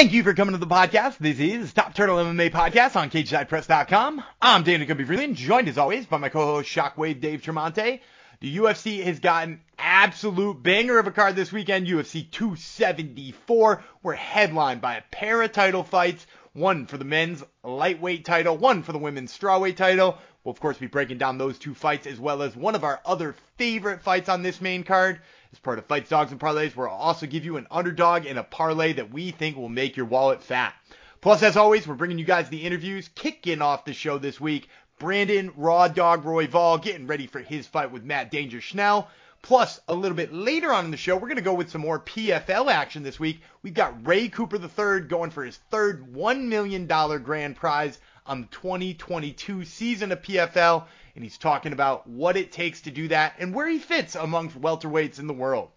Thank you for coming to the podcast. This is Top Turtle MMA Podcast on CageSidePress.com. I'm Dana Gumby Freeland, joined as always by my co-host Shockwave Dave Tremonte. The UFC has gotten an absolute banger of a card this weekend. UFC 274. We're headlined by a pair of title fights. One for the men's lightweight title, one for the women's strawweight title. We'll of course be breaking down those two fights as well as one of our other favorite fights on this main card. As part of Fights, Dogs, and Parlays, we'll also give you an underdog and a parlay that we think will make your wallet fat. Plus, as always, we're bringing you guys the interviews. Kicking off the show this week, Brandon Raw Dog Royval getting ready for his fight with Matt Danger Schnell. Plus, a little bit later on in the show, we're going to go with some more PFL action this week. We've got Ray Cooper III going for his third $1 million grand prize on the 2022 season of PFL, and he's talking about what it takes to do that and where he fits amongst welterweights in the world.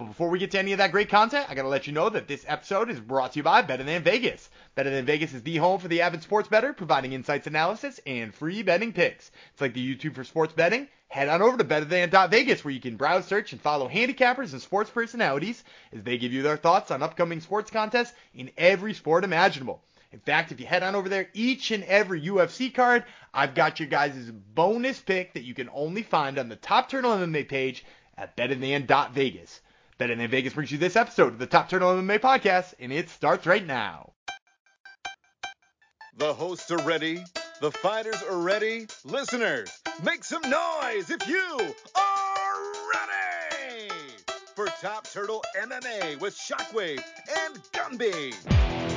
But before we get to any of that great content, I gotta let you know that this episode is brought to you by Better Than Vegas. Better Than Vegas is the home for the avid sports bettor, providing insights, analysis, and free betting picks. It's like the YouTube for sports betting. Head on over to BetterThan.Vegas where you can browse, search, and follow handicappers and sports personalities as they give you their thoughts on upcoming sports contests in every sport imaginable. In fact, if you head on over there, each and every UFC card, I've got your guys' bonus pick that you can only find on the Top Turtle MMA page at BetterThan.Vegas. Better Than Vegas brings you this episode of the Top Turtle MMA podcast, and it starts right now. The hosts are ready. The fighters are ready. Listeners, make some noise if you are ready for Top Turtle MMA with Shockwave and Gumby.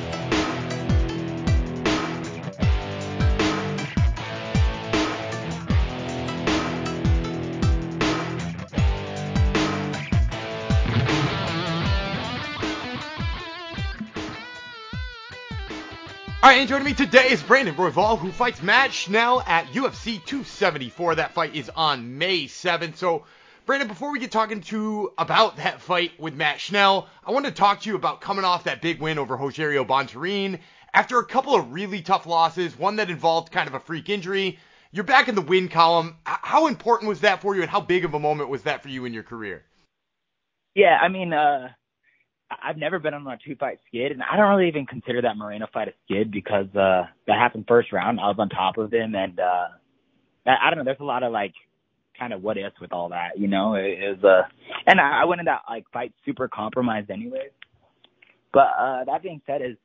All right, and joining me today is Brandon Royval, who fights Matt Schnell at UFC 274. That fight is on May 7th. So, Brandon, before we get talking to about that fight with Matt Schnell, I want to talk to you about coming off that big win over Rogerio Bontorin. After a couple of really tough losses, one that involved kind of a freak injury, you're back in the win column. How important was that for you, and how big of a moment was that for you in your career? Yeah, I mean, uh, I've never been on a two fight skid, and I don't really even consider that Moreno fight a skid because uh that happened first round. I was on top of him, and uh I, don't know. There's a lot of like kind of what ifs with all that, you know. It, was uh, and I, I went in that like fight super compromised anyways. But uh that being said, is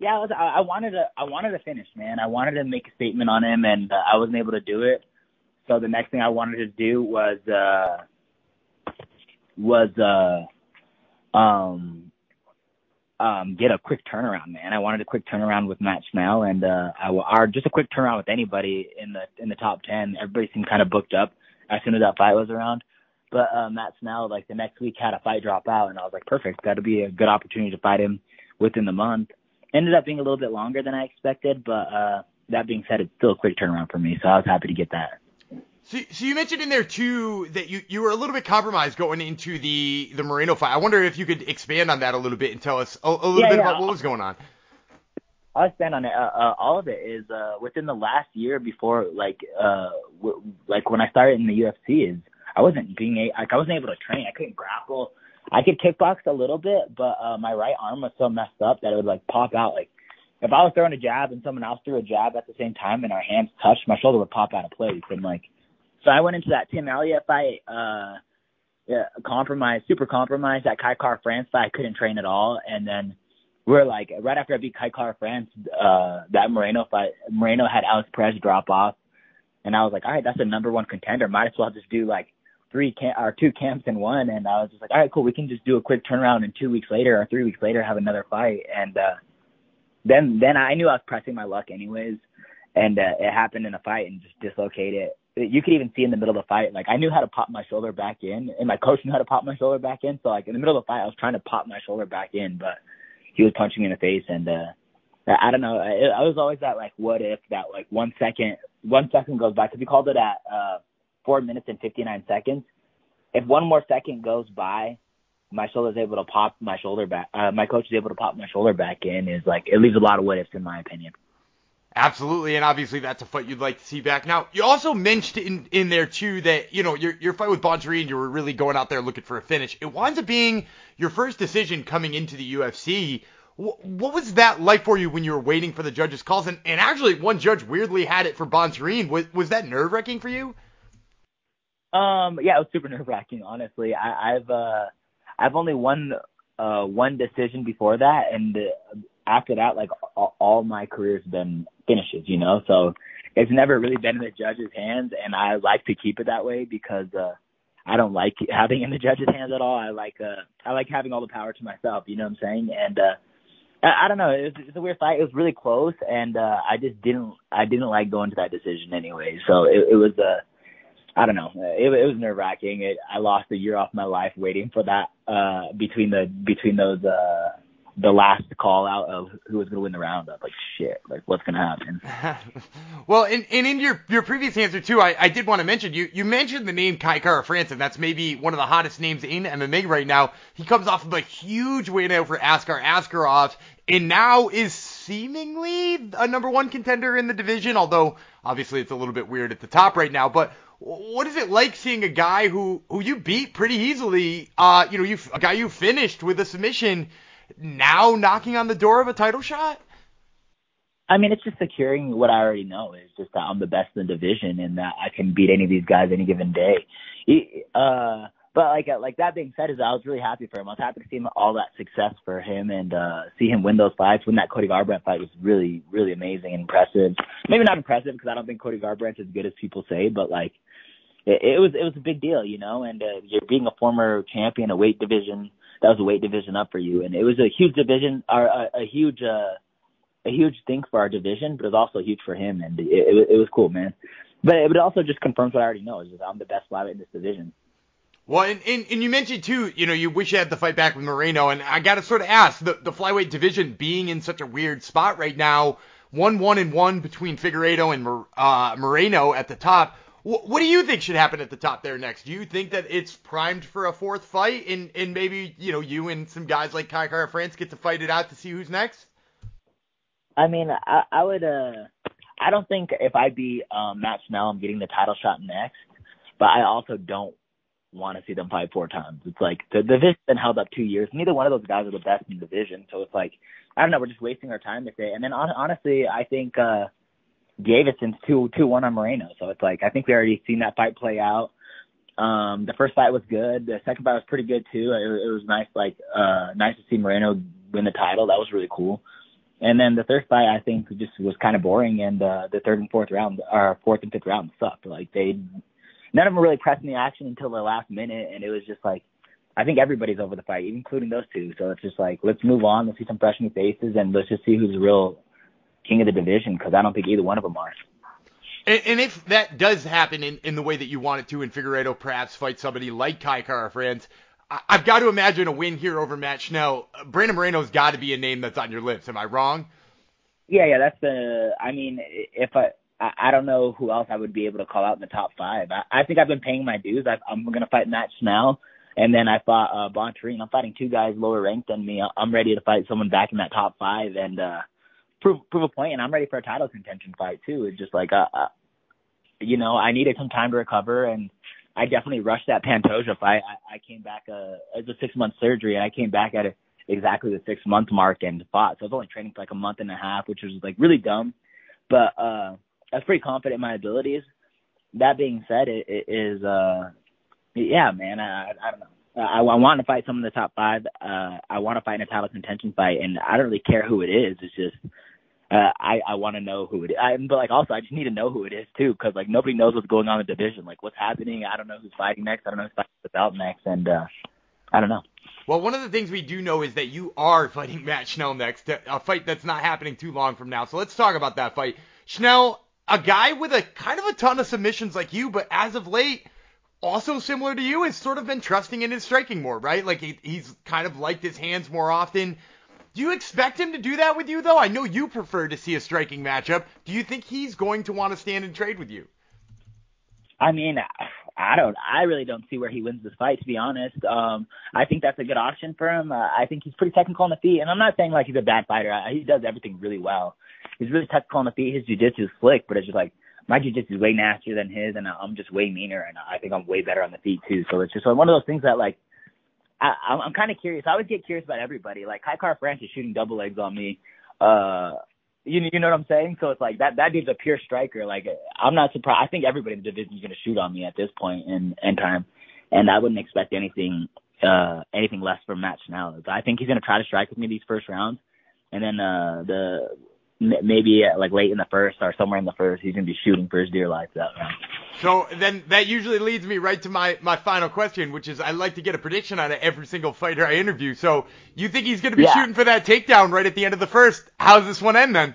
yeah, I, was, I, I wanted to I wanted to finish, man. I wanted to make a statement on him, and uh, I wasn't able to do it. So the next thing I wanted to do was uh was uh um um, get a quick turnaround, man. I wanted a quick turnaround with Matt Schnell and, uh, I, or just a quick turnaround with anybody in the, in the top 10. Everybody seemed kind of booked up as soon as that fight was around. But, uh, Matt Schnell, like the next week had a fight drop out and I was like, perfect. That'd be a good opportunity to fight him within the month. Ended up being a little bit longer than I expected, but, uh, that being said, it's still a quick turnaround for me. So I was happy to get that. So, so you mentioned in there too that you, you were a little bit compromised going into the the Moreno fight. I wonder if you could expand on that a little bit and tell us a, a little yeah, bit yeah. about what was going on. I'll expand on it. Uh, uh, all of it is uh, within the last year before, like, uh, w- like when I started in the UFC, is I wasn't being a- like I wasn't able to train. I couldn't grapple. I could kickbox a little bit, but uh, my right arm was so messed up that it would like pop out. Like if I was throwing a jab and someone else threw a jab at the same time and our hands touched, my shoulder would pop out of place. And like so I went into that Tim Elliott fight, uh, yeah, compromised, super compromised. That Kai Kara France fight, I couldn't train at all. And then we're like, right after I beat Kai Kara France, uh, that Moreno fight, Moreno had Alex Perez drop off. And I was like, all right, that's a number one contender. Might as well just do like three camp or two camps in one. And I was just like, all right, cool. We can just do a quick turnaround and two weeks later or three weeks later have another fight. And, uh, then, then I knew I was pressing my luck anyways. And, uh, it happened in a fight and just dislocated you could even see in the middle of the fight, like I knew how to pop my shoulder back in, and my coach knew how to pop my shoulder back in. So like in the middle of the fight, I was trying to pop my shoulder back in, but he was punching me in the face, and uh, I don't know. I, I was always that like, what if that like one second, one second goes by because we called it at uh, four minutes and fifty nine seconds. If one more second goes by, my shoulder is able to pop my shoulder back. Uh, my coach is able to pop my shoulder back in. Is like it leaves a lot of what ifs in my opinion. Absolutely, and obviously that's a fight you'd like to see back. Now, you also mentioned in, in there too that you know your your fight with Bontorin, you were really going out there looking for a finish. It winds up being your first decision coming into the UFC. what was that like for you when you were waiting for the judges' calls? And, and actually, one judge weirdly had it for Bontorin. Was was that nerve wracking for you? Um, yeah, it was super nerve wracking. Honestly, I, I've uh, I've only won uh one decision before that, and uh, after that, like all, all my career's been finishes. You know, so it's never really been in the judges' hands, and I like to keep it that way because uh, I don't like having in the judges' hands at all. I like uh, I like having all the power to myself. You know what I'm saying? And uh, I, I don't know. It was, it's a weird fight. It was really close, and uh, I just didn't I didn't like going to that decision anyway. So it, it was uh, I don't know. It, it was nerve wracking. It, I lost a year off my life waiting for that uh, between the between those uh, the last call out of who was going to win the round. like, shit, like what's going to happen? well, and, and in your your previous answer too, I, I did want to mention you you mentioned the name Kai Kara France, and that's maybe one of the hottest names in MMA right now. He comes off of a huge win over Askar Askarov, and now is seemingly a number one contender in the division. Although obviously it's a little bit weird at the top right now, but what is it like seeing a guy who who you beat pretty easily? Uh, you know, you a guy you finished with a submission now knocking on the door of a title shot? I mean, it's just securing what I already know is just that I'm the best in the division and that I can beat any of these guys any given day. Uh, but like like that being said, is I was really happy for him. I was happy to see him all that success for him and uh see him win those fights. Win that Cody Garbrandt fight was really really amazing and impressive. Maybe not impressive because I don't think Cody Garbrandt's as good as people say, but like it, it was it was a big deal, you know. And uh, you're being a former champion, a weight division that was a weight division up for you, and it was a huge division, or a, a huge, uh, a huge thing for our division, but it was also huge for him, and it, it, it was cool, man. But it, it also just confirms what I already know is that I'm the best flyweight in this division. Well, and, and, and you mentioned too, you know, you wish you had the fight back with Moreno, and I got to sort of ask the the flyweight division being in such a weird spot right now, one one and one between Figueiredo and uh, Moreno at the top what do you think should happen at the top there next? Do you think that it's primed for a fourth fight, and and maybe you know you and some guys like Kai Kara France get to fight it out to see who's next? I mean, I, I would. uh I don't think if I beat um, Matt Schnell, I'm getting the title shot next. But I also don't want to see them fight four times. It's like the, the division's been held up two years. Neither one of those guys are the best in the division, so it's like I don't know. We're just wasting our time if they. And then on, honestly, I think. uh Deiveson's two two one on Moreno. So it's like I think we already seen that fight play out. Um, the first fight was good. The second fight was pretty good too. It, it was nice, like uh, nice to see Moreno win the title. That was really cool. And then the third fight, I think, just was kind of boring. And uh, the third and fourth round, or fourth and fifth round, sucked. Like they, none of them really pressing the action until the last minute, and it was just like, I think everybody's over the fight, including those two. So it's just like, let's move on. Let's see some fresh new faces, and let's just see who's real king of the division because I don't think either one of them are. And, and, if that does happen in, in the way that you want it to, and Figueiredo perhaps fight somebody like Kai Kara France, I, I've got to imagine a win here over Matt Schnell. Brandon Moreno's got to be a name that's on your lips. Am I wrong? Yeah, yeah, that's the. I mean, if I. I don't know who else I would be able to call out in the top five. I, I think I've been paying my dues. I, I'm going to fight Matt Schnell, and then I fought uh, Bontorin. I'm fighting two guys lower ranked than me. I'm ready to fight someone back in that top five, and uh, prove prove a point, and I'm ready for a title contention fight too. It's just like, uh, uh, you know, I needed some time to recover, and I definitely rushed that Pantoja fight. I, I came back uh, as a six month surgery, and I came back at exactly the six month mark and fought. So I was only training for like a month and a half, which was like really dumb, but uh, I was pretty confident in my abilities. That being said, it, it is, uh, yeah, man, I, I don't know. I, I want to fight someone in the top five. Uh, I want to fight in a title contention fight, and I don't really care who it is. It's just uh, I I want to know who it is. I, but like also I just need to know who it is too, because like nobody knows what's going on in the division. Like what's happening. I don't know who's fighting next. I don't know who's fighting without next, and uh, I don't know. Well, one of the things we do know is that you are fighting Matt Schnell next, a fight that's not happening too long from now. So let's talk about that fight. Schnell, a guy with a kind of a ton of submissions like you, but as of late, also similar to you, has sort of been trusting in his striking more, right? Like he, he's kind of liked his hands more often. Do you expect him to do that with you, though? I know you prefer to see a striking matchup. Do you think he's going to want to stand and trade with you? I mean, I don't. I really don't see where he wins this fight, to be honest. Um, I think that's a good option for him. Uh, I think he's pretty technical on the feet, and I'm not saying like he's a bad fighter. I, he does everything really well. He's really technical on the feet. His jiu-jitsu is slick, but it's just like my jiu-jitsu is way nastier than his, and I'm just way meaner, and I think I'm way better on the feet too. So it's just one of those things that like I, I'm, kind of curious. I always get curious about everybody. Like Kai Kara France is shooting double legs on me. Uh, you you know what I'm saying? So it's like that that dude's a pure striker. Like I'm not surprised. I think everybody in the division is going to shoot on me at this point in in time, and I wouldn't expect anything uh anything less from Matt Schnell. I think he's going to try to strike with me these first rounds, and then uh the maybe uh, like late in the first or somewhere in the first, he's going to be shooting for his dear life that round. So then that usually leads me right to my, my final question, which is I like to get a prediction out of every single fighter I interview. So you think he's going to be Yeah. shooting for that takedown right at the end of the first? How's this one end then?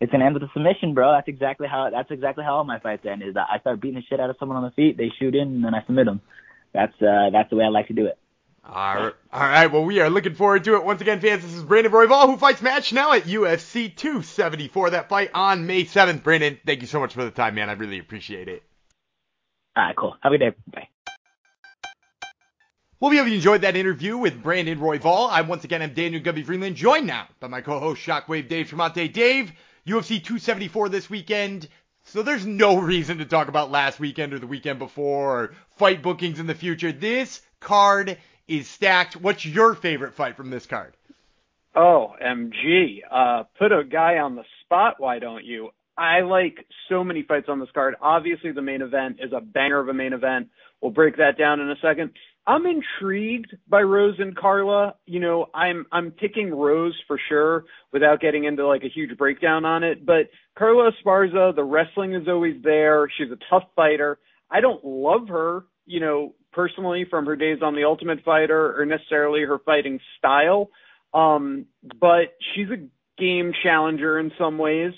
It's gonna end with a submission, bro. That's exactly how that's exactly how all my fights end. Is that I start beating the shit out of someone on the feet, they shoot in, and then I submit them. That's uh that's the way I like to do it. All right, all right. Well, we are looking forward to it. Once again, fans, this is Brandon Royval who fights Matt Schnell at UFC 274. That fight on May 7th. Brandon, thank you so much for the time, man. I really appreciate it. All right, cool. Have a good day. Bye. Well, we hope you enjoyed that interview with Brandon Royval. I once again am Daniel Gumby Freeland, joined now by my co-host Shockwave Dave Tremonte. Dave, UFC 274 this weekend. So there's no reason to talk about last weekend or the weekend before or fight bookings in the future. This card is stacked. What's your favorite fight from this card? Oh, MG. Uh, put a guy on the spot, why don't you? I like so many fights on this card. Obviously, the main event is a banger of a main event. We'll break that down in a second. I'm intrigued by Rose and Carla. You know, I'm I'm picking Rose for sure without getting into like a huge breakdown on it. But Carla Esparza, the wrestling is always there. She's a tough fighter. I don't love her, you know, personally from her days on The Ultimate Fighter or necessarily her fighting style. Um, but she's a game challenger in some ways.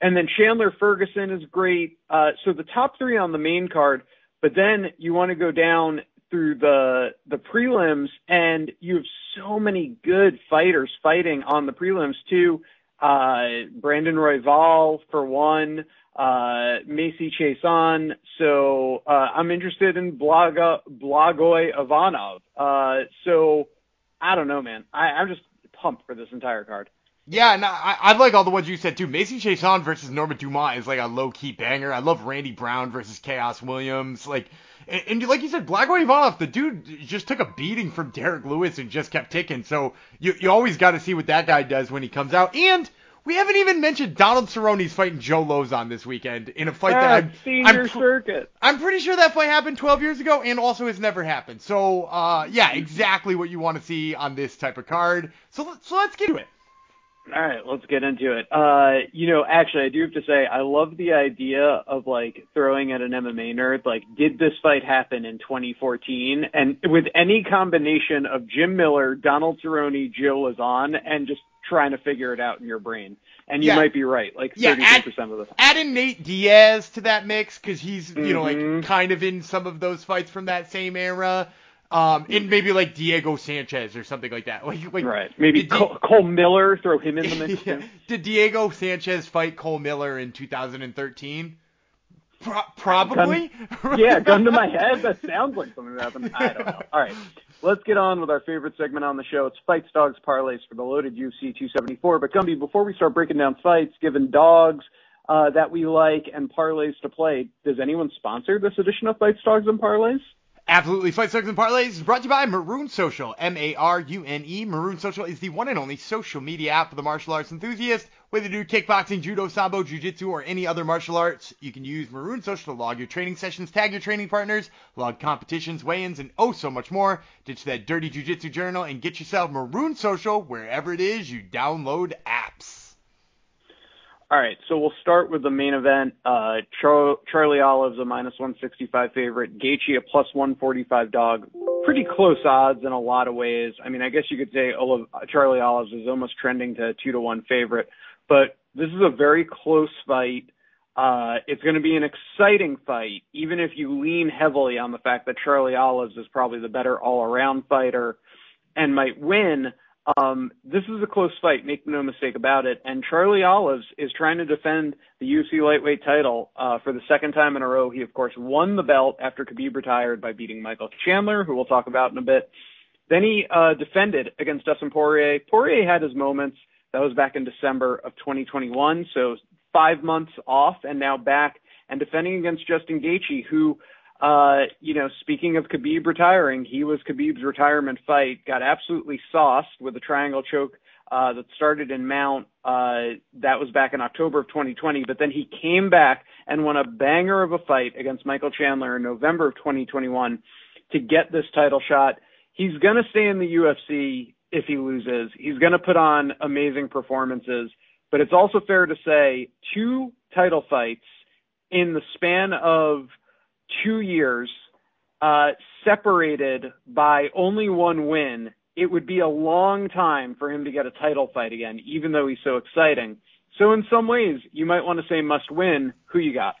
And then Chandler Ferguson is great. Uh, so the top three on the main card, but then you want to go down through the the prelims, and you have so many good fighters fighting on the prelims too. Uh, Brandon Royval for one, Macy Chiasson. So uh, I'm interested in Blaga, Blagoy Ivanov. Uh, so I don't know, man. I, I'm just pumped for this entire card. Yeah, and I, I like all the ones you said too. Macy Chiasson versus Norma Dumont is like a low key banger. I love Randy Brown versus Khaos Williams. Like, and, and like you said, Blagoy Ivanov, the dude just took a beating from Derrick Lewis and just kept ticking. So you you always got to see what that guy does when he comes out. And we haven't even mentioned Donald Cerrone's fighting Joe Lauzon this weekend in a fight that Ah, I'm, senior I'm circuit. I'm pretty sure that fight happened 12 years ago and also has never happened. So, uh, yeah, exactly what you want to see on this type of card. So, so let's get to it. All right, let's get into it. Uh, you know, actually, I do have to say, I love the idea of like throwing at an MMA nerd, like, did this fight happen in 2014? And with any combination of Jim Miller, Donald Cerrone, Joe Lauzon, and just trying to figure it out in your brain. And you Yeah. might be right, like Yeah, 33% of the time. Adding Nate Diaz to that mix because he's, you know, like Mhm. kind of in some of those fights from that same era. Um, and maybe like Diego Sanchez or something like that. Like, like Right. Maybe Di- Cole, Cole Miller, throw him in the mix. Yeah. Did Diego Sanchez fight Cole Miller in 2013? Pro- probably. yeah, gun to my head. That sounds like something that happened. I don't know. All right, let's get on with our favorite segment on the show. It's Fights, Dogs, Parlays for the loaded UFC 274. But Gumby, before we start breaking down fights, given dogs uh, that we like and parlays to play, does anyone sponsor this edition of Fights, Dogs, and Parlays? Absolutely. Fight Stocks and Parlays is brought to you by Marune Social. M-A-R-U-N-E. Marune Social is the one and only social media app for the martial arts enthusiast. Whether you do kickboxing, judo, sambo, jiu-jitsu, or any other martial arts, you can use Marune Social to log your training sessions, tag your training partners, log competitions, weigh-ins, and oh so much more. Ditch that dirty jiu-jitsu journal and get yourself Marune Social wherever it is you download apps. All right, so we'll start with the main event. Uh, Char- Charlie Olive's a minus 165 favorite. Gaethje a plus 145 dog. Pretty close odds in a lot of ways. I mean, I guess you could say Charlie Olive's is almost trending to a two to one favorite, but this is a very close fight. Uh, it's going to be an exciting fight, even if you lean heavily on the fact that Charlie Olives is probably the better all-around fighter and might win. Um, this is a close fight, make no mistake about it. And Charlie Olives is trying to defend the UFC lightweight title uh, for the second time in a row. He, of course, won the belt after Khabib retired by beating Michael Chandler, who we'll talk about in a bit. Then he uh, defended against Dustin Poirier. Poirier had his moments. That was back in December of 2021, so five months off, and now back and defending against Justin Gaethje, who Uh, you know, speaking of Khabib retiring, he was Khabib's retirement fight. Got absolutely sauced with a triangle choke uh, that started in Mount. Uh, that was back in October of 2020. But then he came back and won a banger of a fight against Michael Chandler in November of 2021 to get this title shot. He's going to stay in the UFC if he loses. He's going to put on amazing performances. But it's also fair to say two title fights in the span of two years, uh, separated by only one win, it would be a long time for him to get a title fight again, even though he's so exciting. So in some ways, you might want to say must win. Who you got?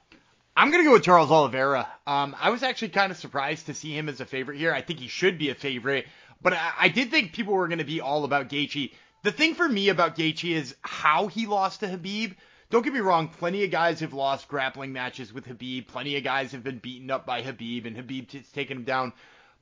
I'm gonna go with Charles Oliveira. Um, I was actually kind of surprised to see him as a favorite here. I think he should be a favorite, but I, I did think people were gonna be all about Gaethje. The thing for me about Gaethje is how he lost to Khabib. Don't get me wrong, plenty of guys have lost grappling matches with Khabib. Plenty of guys have been beaten up by Khabib, and Khabib has taken him down.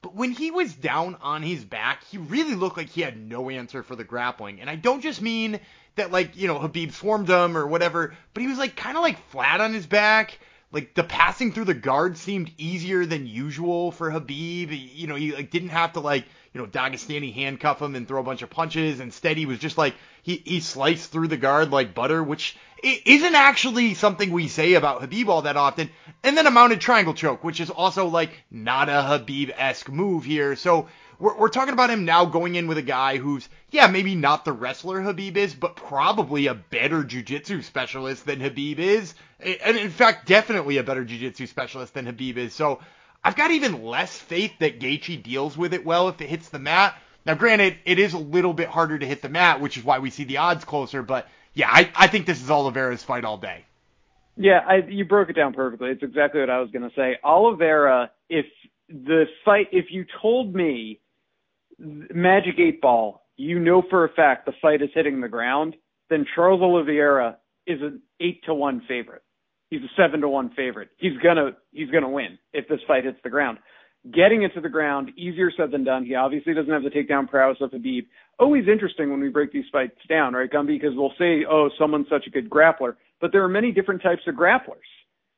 But when he was down on his back, he really looked like he had no answer for the grappling. And I don't just mean that, like, you know, Khabib swarmed him or whatever, but he was, like, kind of like flat on his back. Like, the passing through the guard seemed easier than usual for Khabib. You know, he, like, didn't have to, like, you know, Dagestani handcuff him and throw a bunch of punches. Instead, he was just like, he, he sliced through the guard like butter, which isn't actually something we say about Khabib all that often. And then a mounted triangle choke, which is also like not a Khabib esque move here. So we're, we're talking about him now going in with a guy who's, yeah, maybe not the wrestler Khabib is, but probably a better jiu-jitsu specialist than Khabib is. And in fact, definitely a better jiu-jitsu specialist than Khabib is. So I've got even less faith that Gaethje deals with it well if it hits the mat. Now, granted, it is a little bit harder to hit the mat, which is why we see the odds closer. But yeah, I, I think this is Oliveira's fight all day. Yeah, I, you broke it down perfectly. It's exactly what I was going to say. Oliveira, if the fight, if you told me Magic Eight Ball, you know for a fact the fight is hitting the ground, then Charles Oliveira is an eight to one favorite. He's a seven to one favorite. He's gonna he's gonna win if this fight hits the ground. Getting it to the ground, easier said than done. He obviously doesn't have the takedown prowess of Khabib. Always interesting when we break these fights down, right, Gumby? Because we'll say, oh, someone's such a good grappler, but there are many different types of grapplers.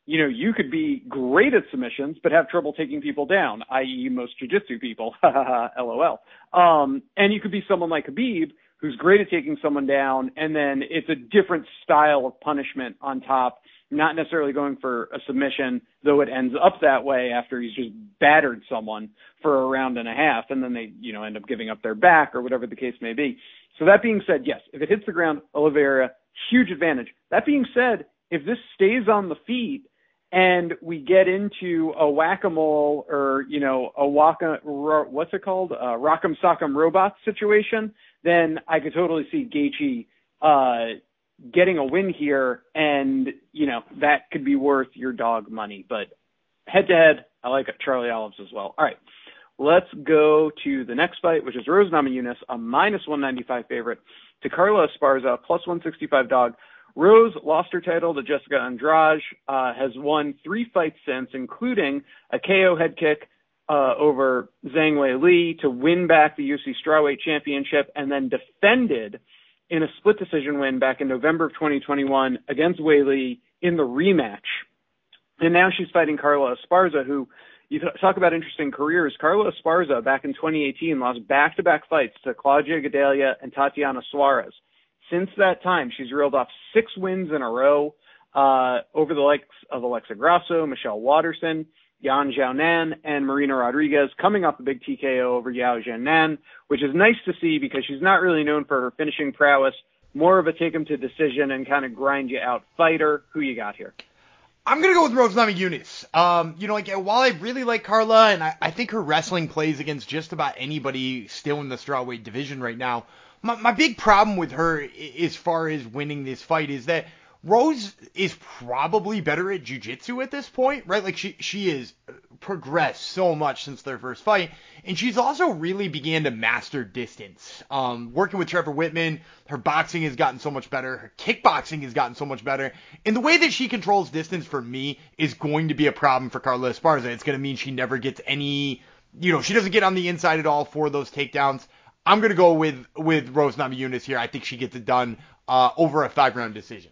You know, you could be great at submissions, but have trouble taking people down, i.e., most jiu-jitsu people. LOL. Um, and you could be someone like Khabib, who's great at taking someone down, and then it's a different style of punishment on top not necessarily going for a submission, though it ends up that way after he's just battered someone for a round and a half, and then they, you know, end up giving up their back or whatever the case may be. So that being said, yes, if it hits the ground, Oliveira, huge advantage. That being said, if this stays on the feet and we get into a whack-a-mole or, you know, a waka, what's it called? A rock'em sock'em robot situation, then I could totally see Gaethje, uh, getting a win here, and you know that could be worth your dog money. But head to head, I like Charlie Olives as well. All right, let's go to the next fight, which is Rose Namajunas, a minus 195 favorite, to Carla Esparza, plus 165 dog. Rose lost her title to Jessica Andrade, uh, has won three fights since, including a KO head kick uh, over Zhang Weili to win back the UFC strawweight championship, and then defended in a split decision win back in November of 2021 against Weili in the rematch. And now she's fighting Carla Esparza, who you talk about interesting careers. Carla Esparza back in 2018 lost back-to-back fights to Claudia Gadelha and Tatiana Suarez. Since that time, she's reeled off six wins in a row uh, over the likes of Alexa Grasso, Michelle Waterson, Yan Xiaonan and Marina Rodriguez coming off a big TKO over Yao Jiannan, which is nice to see because she's not really known for her finishing prowess, more of a take him to decision and kind of grind you out fighter. Who you got here? I'm gonna go with Rose Namajunas. Um, you know, like while I really like Carla and I, I think her wrestling plays against just about anybody still in the strawweight division right now. My, my big problem with her as far as winning this fight is that Rose is probably better at jujitsu at this point, right? Like she she has progressed so much since their first fight, and she's also really began to master distance. Um, working with Trevor Wittman, her boxing has gotten so much better, her kickboxing has gotten so much better, and the way that she controls distance for me is going to be a problem for Carla Esparza. It's going to mean she never gets any, you know, she doesn't get on the inside at all for those takedowns. I'm going to go with with Rose Namajunas here. I think she gets it done uh, over a five round decision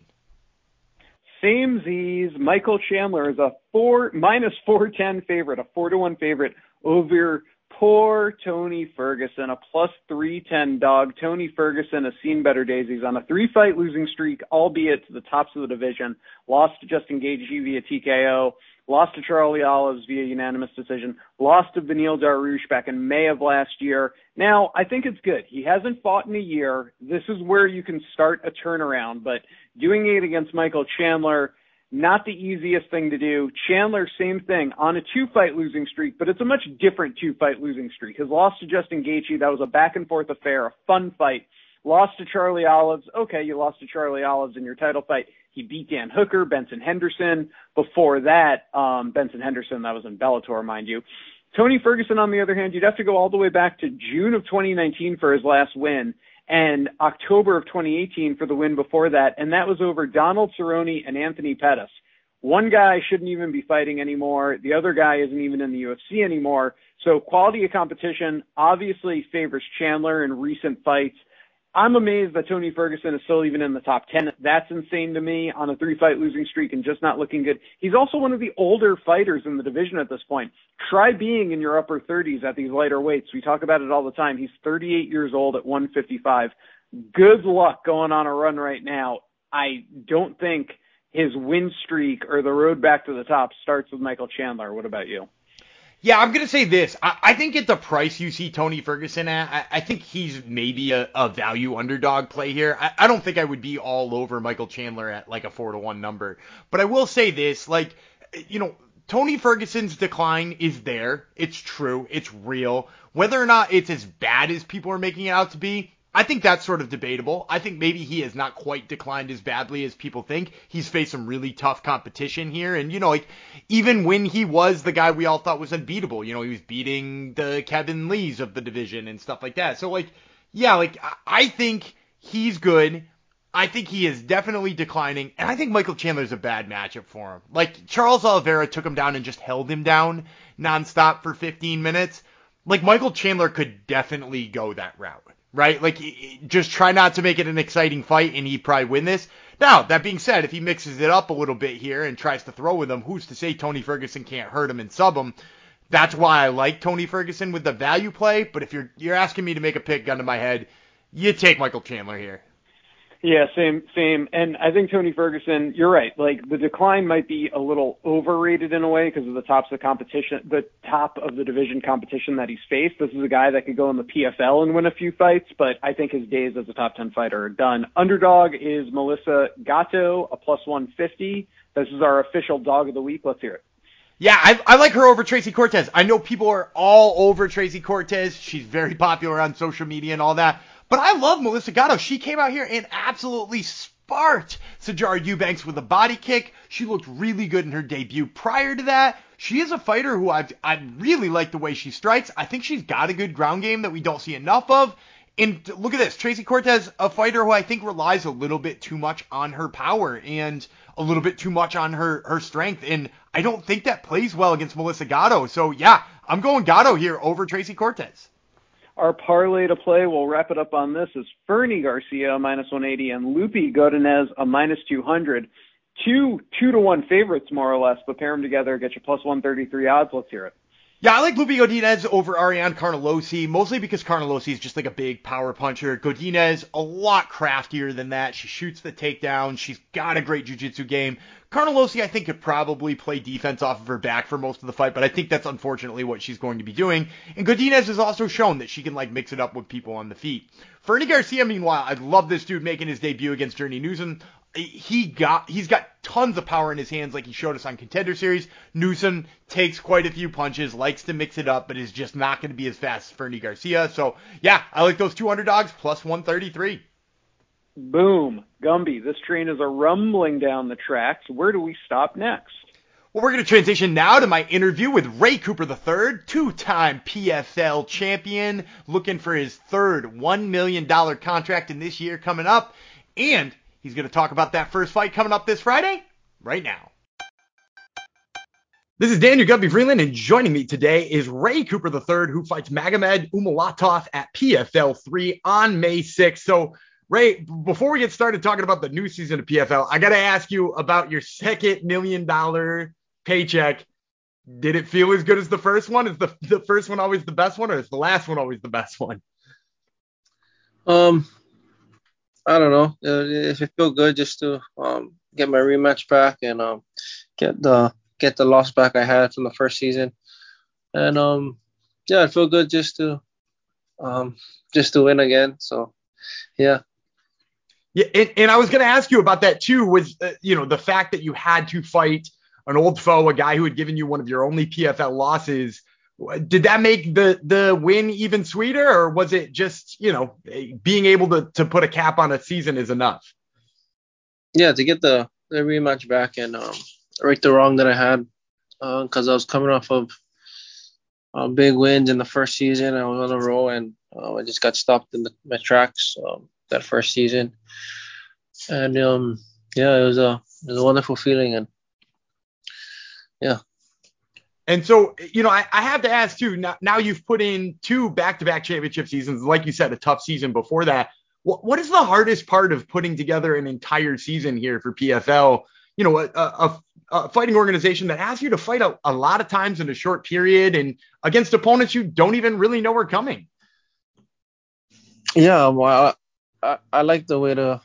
Same Z's. Michael Chandler is a four minus four ten favorite, a four to one favorite over poor Tony Ferguson, a plus three ten dog. Tony Ferguson has seen better days. He's on a three fight losing streak, albeit to the tops of the division. Lost to Justin Gaethje via TKO. Lost to Charlie Olives via unanimous decision. Lost to Beneil Dariush back in May of last year. Now, I think it's good. He hasn't fought in a year. This is where you can start a turnaround, but doing it against Michael Chandler, not the easiest thing to do. Chandler, same thing, on a two fight losing streak, but it's a much different two fight losing streak. His loss to Justin Gaethje, that was a back and forth affair, a fun fight. Lost to Charlie Olives. Okay, you lost to Charlie Olives in your title fight. He beat Dan Hooker, Benson Henderson. Before that, um, Benson Henderson, that was in Bellator, mind you. Tony Ferguson, on the other hand, you'd have to go all the way back to June of 2019 for his last win and October of 2018 for the win before that, and that was over Donald Cerrone and Anthony Pettis. One guy shouldn't even be fighting anymore. The other guy isn't even in the UFC anymore. So quality of competition obviously favors Chandler in recent fights. I'm amazed that Tony Ferguson is still even in the top 10. That's insane to me on a three fight losing streak and just not looking good. He's also one of the older fighters in the division at this point. Try being in your upper 30s at these lighter weights. We talk about it all the time. He's 38 years old at 155. Good luck going on a run right now. I don't think his win streak or the road back to the top starts with Michael Chandler. What about you? Yeah, I'm gonna say this. I, I think at the price you see Tony Ferguson at, I, I think he's maybe a, a, value underdog play here. I, I don't think I would be all over Michael Chandler at like a four to one number. But I will say this, like, you know, Tony Ferguson's decline is there. It's true. It's real. Whether or not it's as bad as people are making it out to be, I think that's sort of debatable. I think maybe he has not quite declined as badly as people think. He's faced some really tough competition here. And, you know, like, even when he was the guy we all thought was unbeatable, you know, he was beating the Kevin Lees of the division and stuff like that. So, like, yeah, like, I think he's good. I think he is definitely declining. And I think Michael Chandler's a bad matchup for him. Like, Charles Oliveira took him down and just held him down nonstop for 15 minutes. Like, Michael Chandler could definitely go that route right? Like, just try not to make it an exciting fight, and he'd probably win this. Now, that being said, if he mixes it up a little bit here and tries to throw with him, who's to say Tony Ferguson can't hurt him and sub him? That's why I like Tony Ferguson with the value play. But if you're you're asking me to make a pick, gun to my head, you take Michael Chandler here. Yeah, same, same. And I think Tony Ferguson, you're right. Like the decline might be a little overrated in a way because of the tops of the competition, the top of the division competition that he's faced. This is a guy that could go in the PFL and win a few fights, but I think his days as a top 10 fighter are done. Underdog is Melissa Gatto, a plus 150. This is our official dog of the week. Let's hear it. Yeah, I, I like her over Tracy Cortez. I know people are all over Tracy Cortez. She's very popular on social media and all that. But I love Melissa Gatto. She came out here and absolutely sparked Sijara Eubanks with a body kick. She looked really good in her debut. Prior to that, she is a fighter who I I really like the way she strikes. I think she's got a good ground game that we don't see enough of. And look at this, Tracy Cortez, a fighter who I think relies a little bit too much on her power and a little bit too much on her her strength, and I don't think that plays well against Melissa Gatto. So yeah, I'm going Gatto here over Tracy Cortez. Our parlay to play, we'll wrap it up on this, is Fernie Garcia, minus 180, and Loopy Godinez, a minus 200. Two two to one favorites, more or less, but pair them together, get you plus 133 odds. Let's hear it. Yeah, I like Loopy Godinez over Ariane Carnelossi, mostly because Carnelossi is just like a big power puncher. Godinez, a lot craftier than that. She shoots the takedown. She's got a great jiu-jitsu game. Carnelossi, I think, could probably play defense off of her back for most of the fight, but I think that's unfortunately what she's going to be doing. And Godinez has also shown that she can like mix it up with people on the feet. Fernie Garcia, meanwhile, I love this dude making his debut against Journey Newson. He got he's got tons of power in his hands, like he showed us on Contender Series. Newson takes quite a few punches, likes to mix it up, but is just not going to be as fast as Fernie Garcia. So yeah, I like those two underdogs plus 133. Boom. Gumby, this train is a rumbling down the tracks. Where do we stop next? Well, we're going to transition now to my interview with Ray Cooper III, two-time PFL champion, looking for his third $1 million contract in this year coming up. And he's going to talk about that first fight coming up this Friday, right now. This is Daniel Gumby Freeland, and joining me today is Ray Cooper III, who fights Magomed Umalatov at PFL 3 on May 6th. So, Ray, before we get started talking about the new season of PFL, I got to ask you about your second million dollar paycheck. Did it feel as good as the first one? Is the the first one always the best one, or is the last one always the best one? Um, I don't know. If it feel good just to um get my rematch back and um get the get the loss back I had from the first season, and um yeah, it feel good just to um just to win again. So yeah. Yeah, and, and I was going to ask you about that too. Was uh, you know the fact that you had to fight an old foe, a guy who had given you one of your only PFL losses. Did that make the the win even sweeter, or was it just you know being able to to put a cap on a season is enough? Yeah, to get the the rematch back and um, right the wrong that I had because uh, I was coming off of uh, big wins in the first season. I was on a roll and uh, I just got stopped in the, my tracks um, that first season. And um, yeah, it was a it was a wonderful feeling and yeah. And so, you know, I, I have to ask too. Now, now you've put in two back-to-back championship seasons, like you said, a tough season before that. What, what is the hardest part of putting together an entire season here for PFL? You know, a, a, a fighting organization that asks you to fight a, a, lot of times in a short period and against opponents you don't even really know are coming. Yeah, well, I, I like the way the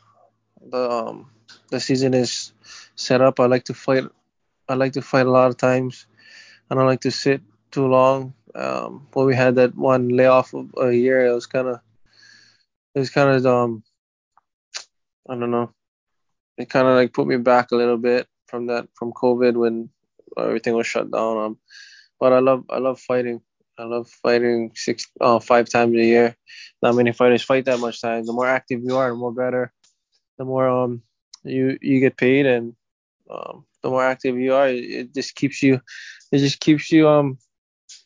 the um, the season is set up. I like to fight I like to fight a lot of times. I don't like to sit too long. Um, when we had that one layoff of a year, it was kind of, it was kind of, um, I don't know. It kind of like put me back a little bit from that, from COVID when everything was shut down. Um, but I love, I love fighting. I love fighting six, uh, five times a year. Not many fighters fight that much time. The more active you are, the more better. The more um you you get paid, and um, the more active you are, it just keeps you, it just keeps you um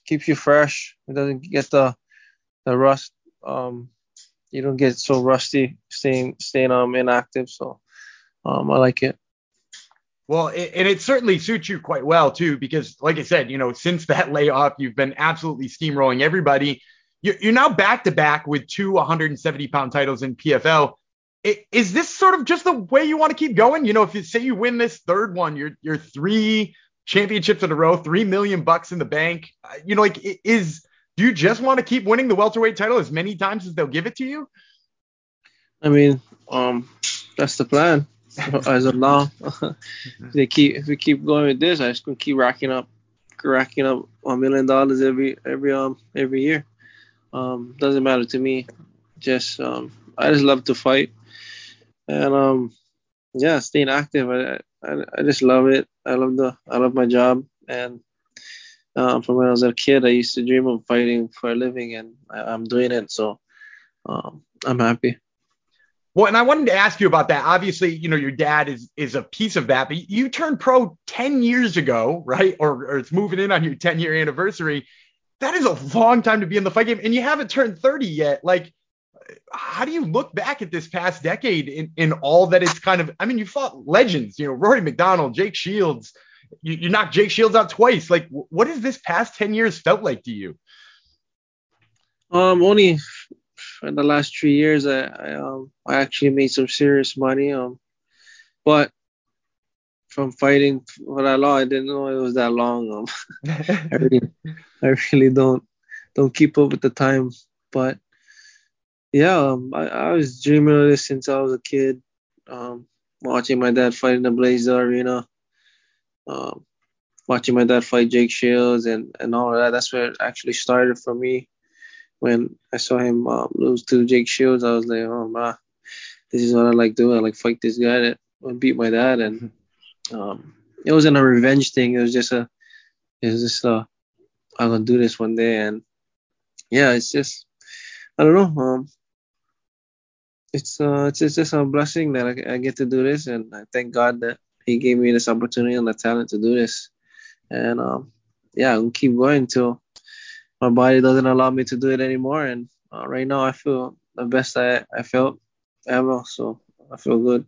keeps you fresh. It doesn't get the the rust. Um, you don't get so rusty staying staying um inactive. So um, I like it. Well, it, and it certainly suits you quite well too, because like I said, you know, since that layoff, you've been absolutely steamrolling everybody. You're, you're now back to back with two 170 pound titles in PFL is this sort of just the way you want to keep going? You know, if you say you win this third one, you're you're three championships in a row, three million bucks in the bank. Uh, you know, like is do you just want to keep winning the welterweight title as many times as they'll give it to you? I mean, um, that's the plan as of now. they keep if we keep going with this, I just gonna keep racking up, racking up a million dollars every every um every year. Um, doesn't matter to me. Just um, I just love to fight and um, yeah, staying active. I, I, I just love it. I love the I love my job, and um, from when I was a kid, I used to dream of fighting for a living, and I, am doing it. So um, I'm happy. Well, and I wanted to ask you about that. Obviously, you know, your dad is is a piece of that, but you turned pro 10 years ago, right? Or, or it's moving in on your 10 year anniversary. That is a long time to be in the fight game, and you haven't turned 30 yet. Like, how do you look back at this past decade in, in all that it's kind of I mean you fought legends, you know, Rory MacDonald, Jake Shields, you, you knocked Jake Shields out twice. Like what has this past 10 years felt like to you? Um only in the last three years I I, um, I actually made some serious money. Um but from fighting for that long, I didn't know it was that long. Um, I really, I really don't don't keep up with the time. But yeah, um, I, I was dreaming of this since I was a kid. Um, watching my dad fight in the Blaisdell Arena. Um, watching my dad fight Jake Shields and, and all of that. That's where it actually started for me. When I saw him um, lose to Jake Shields, I was like, oh man, this is what I like doing. I like fight this guy that would beat my dad. And um, it wasn't a revenge thing. It was just a, it was just a, I'm gonna do this one day. And yeah, it's just, I don't know. Um, it's uh, it's, it's just a blessing that I, I, get to do this, and I thank God that He gave me this opportunity and the talent to do this. And um, yeah, I'm keep going until my body doesn't allow me to do it anymore. And uh, right now, I feel the best I I felt ever, so I feel good.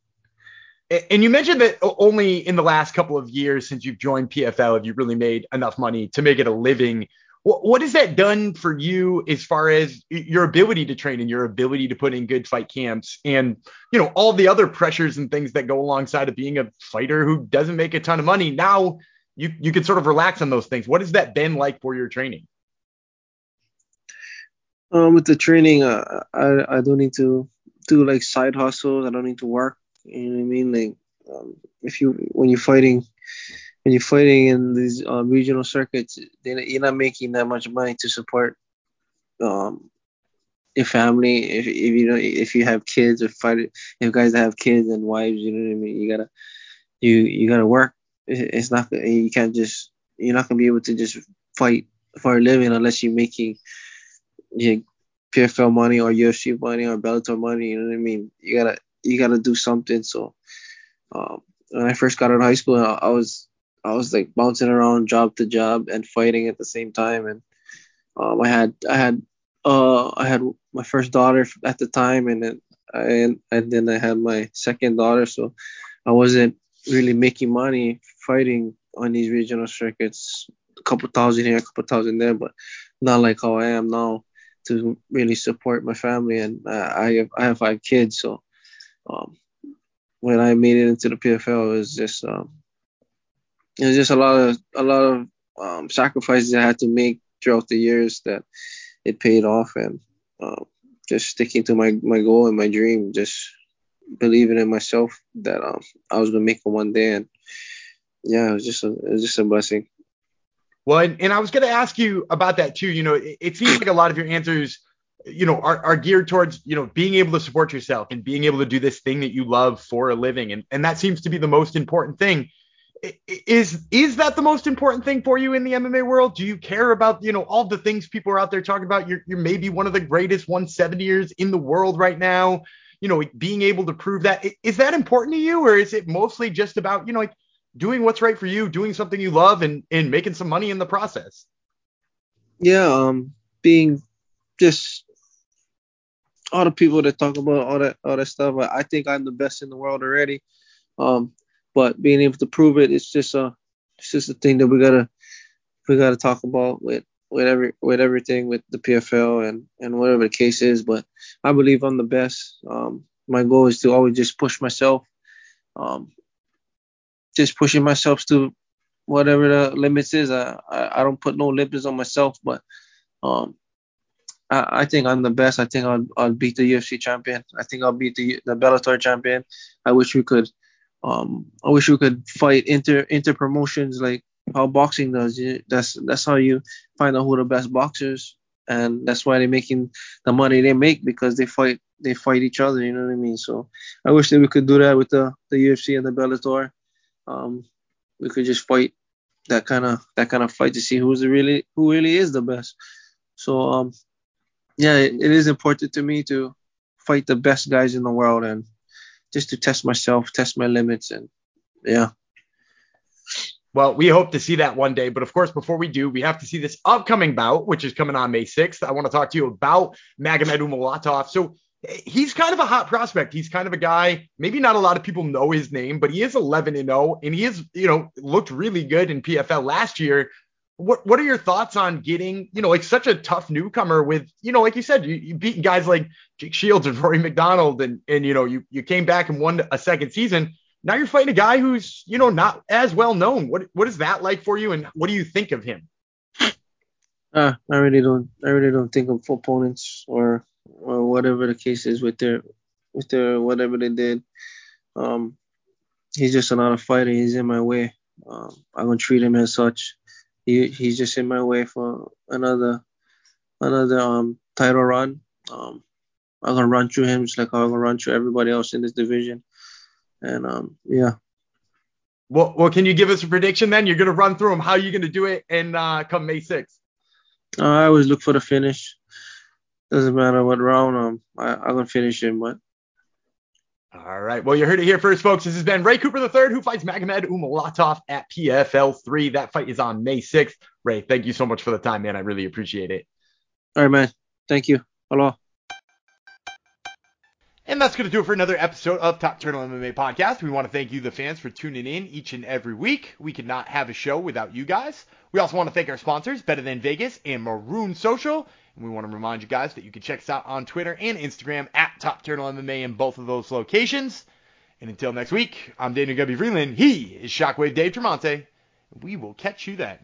And you mentioned that only in the last couple of years since you've joined PFL have you really made enough money to make it a living What, has that done for you as far as your ability to train and your ability to put in good fight camps and, you know, all the other pressures and things that go alongside of being a fighter who doesn't make a ton of money? Now you, you can sort of relax on those things. What has that been like for your training? Um, with the training, uh, I I don't need to do like side hustles. I don't need to work. You know what I mean? Like, um, if you when you're fighting when you're fighting in these uh, regional circuits, you're not making that much money to support um, your family. If, if you know if you have kids or fight, if guys that have kids and wives, you know what I mean. You gotta you you gotta work. It's not you can't just you're not gonna be able to just fight for a living unless you're making you know, PFL money or UFC money or Bellator money. You know what I mean? You gotta you gotta do something. So um, when I first got out of high school, I, I was I was like bouncing around job to job and fighting at the same time. And um, I had I had uh I had my first daughter at the time, and then I and then I had my second daughter. So I wasn't really making money fighting on these regional circuits. A couple thousand here, a couple thousand there, but not like how I am now to really support my family. And uh, I have I have five kids, so um, when I made it into the PFL, it was just um, there's just a lot of a lot of um, sacrifices I had to make throughout the years that it paid off, and uh, just sticking to my my goal and my dream, just believing in myself that um, I was gonna make it one day, and yeah, it was just a it was just a blessing. Well, and, and I was gonna ask you about that too. You know, it, it seems like a lot of your answers you know are, are geared towards you know being able to support yourself and being able to do this thing that you love for a living and and that seems to be the most important thing is is that the most important thing for you in the MMA world? Do you care about you know all the things people are out there talking about? You're you're maybe one of the greatest 170ers in the world right now. You know, being able to prove that is that important to you, or is it mostly just about you know like doing what's right for you, doing something you love, and and making some money in the process? Yeah, um, being just all the people that talk about all that all that stuff. I think I'm the best in the world already. Um, but being able to prove it, it's just a it's just a thing that we gotta we gotta talk about with with every with everything with the PFL and and whatever the case is. But I believe I'm the best. Um, my goal is to always just push myself, um, just pushing myself to whatever the limits is. I, I, I don't put no limits on myself, but um, I, think I'm the best. I think I'll, I'll beat the UFC champion. I think I'll beat the the Bellator champion. I wish we could um, I wish we could fight inter inter promotions like how boxing does. That's that's how you find out who the best boxers, and that's why they're making the money they make because they fight they fight each other. You know what I mean? So I wish that we could do that with the the UFC and the Bellator. Um, we could just fight that kind of that kind of fight to see who's really who really is the best. So um, yeah, it, it is important to me to fight the best guys in the world and just to test myself, test my limits, and yeah. Well, we hope to see that one day. But of course, before we do, we have to see this upcoming bout, which is coming on May 6th. I want to talk to you about Magomed Umalatov. So he's kind of a hot prospect. He's kind of a guy, maybe not a lot of people know his name, but he is 11 and 0, and he is, you know, looked really good in PFL last year what what are your thoughts on getting, you know, like such a tough newcomer with, you know, like you said, you, you beat guys like Jake Shields and Rory MacDonald and and you know, you you came back and won a second season. Now you're fighting a guy who's, you know, not as well known. What what is that like for you and what do you think of him? Uh, I really don't I really don't think of opponents or or whatever the case is with their with their whatever they did. Um he's just another fighter, he's in my way. Um, I'm gonna treat him as such he he's just in my way for another another um title run. Um, I'm gonna run through him just like I'm gonna run through everybody else in this division. And um, yeah. Well, well, can you give us a prediction then? You're gonna run through him. How are you gonna do it and uh, come May 6th? Uh, I always look for the finish. Doesn't matter what round um I, I'm gonna finish him, but all right. Well, you heard it here first, folks. This has been Ray Cooper III, who fights Magomed Umalatov at PFL 3. That fight is on May 6th. Ray, thank you so much for the time, man. I really appreciate it. All right, man. Thank you. Hello. And that's going to do it for another episode of Top Turtle MMA Podcast. We want to thank you, the fans, for tuning in each and every week. We could not have a show without you guys. We also want to thank our sponsors, Better Than Vegas and Marune Social. And we want to remind you guys that you can check us out on Twitter and Instagram at Top Turtle MMA in both of those locations. And until next week, I'm Daniel Gumby Freeland. He is Shockwave Dave Tremonte. We will catch you then.